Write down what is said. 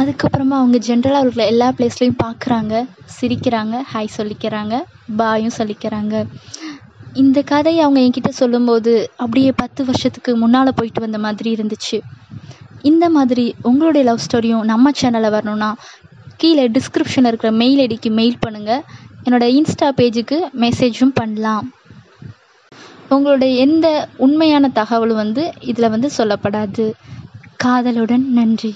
அதுக்கப்புறமா அவங்க ஜென்ரலாக இருக்கிற எல்லா பிளேஸ்லையும் பார்க்குறாங்க சிரிக்கிறாங்க ஹாய் சொல்லிக்கிறாங்க பாயும் சொல்லிக்கிறாங்க. இந்த கதையை அவங்க என்கிட்ட சொல்லும்போது அப்படியே பத்து வருஷத்துக்கு முன்னால் போயிட்டு வந்த மாதிரி இருந்துச்சு. இந்த மாதிரி உங்களுடைய லவ் ஸ்டோரியும் நம்ம சேனலில் வரணும்னா கீழே டிஸ்கிரிப்ஷனில் இருக்கிற மெயில் ஐடிக்கு மெயில் பண்ணுங்கள் என்னோடய இன்ஸ்டா பேஜுக்கு மெசேஜும் பண்ணலாம். உங்களுடைய எந்த உண்மையான தகவலும் வந்து இதில் வந்து சொல்லப்படாது. காதலுடன் நன்றி.